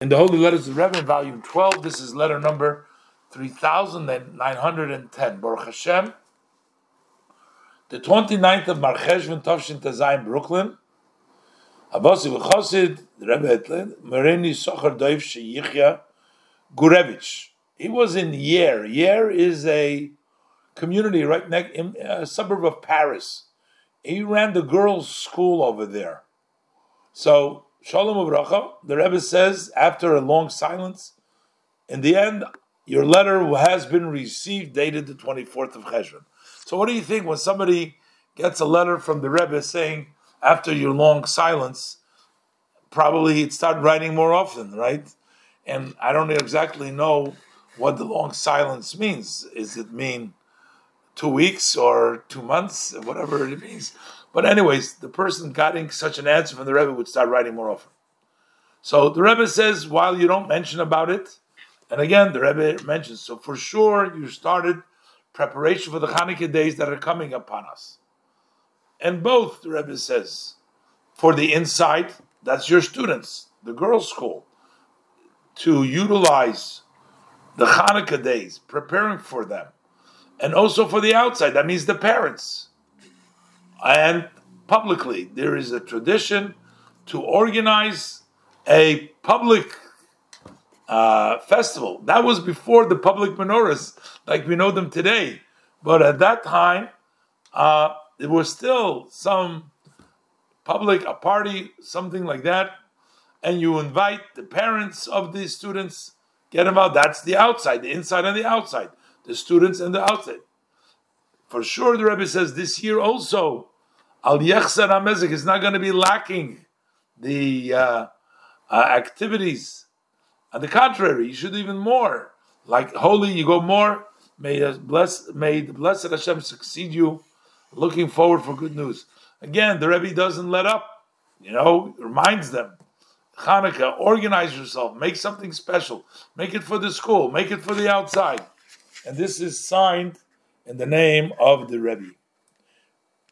in the Holy Letters of the Rebbe, volume 12. This is letter number 3910. Baruch Hashem, the 29th of Marcheshvan Tovshin Tazayim, Brooklyn. Abasi V'chosid, Rebbe Mereni Socher Doiv Sheyichya Gurevich. He was in Yerres. Yerres is a community right next, in a suburb of Paris. He ran the girls' school over there. So Shalom Uvracha, the Rebbe says, after a long silence, in the end, your letter has been received, dated the 24th of Cheshvan. So, what do you think when somebody gets a letter from the Rebbe saying, after your long silence, probably he'd start writing more often, right? And I don't exactly know what the long silence means. Is it mean two weeks or two months, whatever it means? But anyways, the person getting such an answer from the Rebbe would start writing more often. So the Rebbe says, while you don't mention about it, and again the Rebbe mentions, so for sure you started preparation for the Hanukkah days that are coming upon us. And both the Rebbe says, for the inside, that's your students, the girls' school, to utilize the Hanukkah days, preparing for them, and also for the outside, that means the parents and publicly. There is a tradition to organize a public uh, festival. That was before the public menorahs, like we know them today. But at that time, uh, there was still some public, a party, something like that, and you invite the parents of the students, get them out. That's the outside, the inside and the outside, the students and the outside. For sure, the Rebbe says this year also, Al Yechsar HaMezeg is not going to be lacking the uh, uh, activities. On the contrary, you should even more. Like holy, you go more. May bless, may the blessed Hashem succeed you. Looking forward for good news. Again, the Rebbe doesn't let up. You know, reminds them. Hanukkah, organize yourself, make something special, make it for the school, make it for the outside. And this is signed in the name of the Rebbe.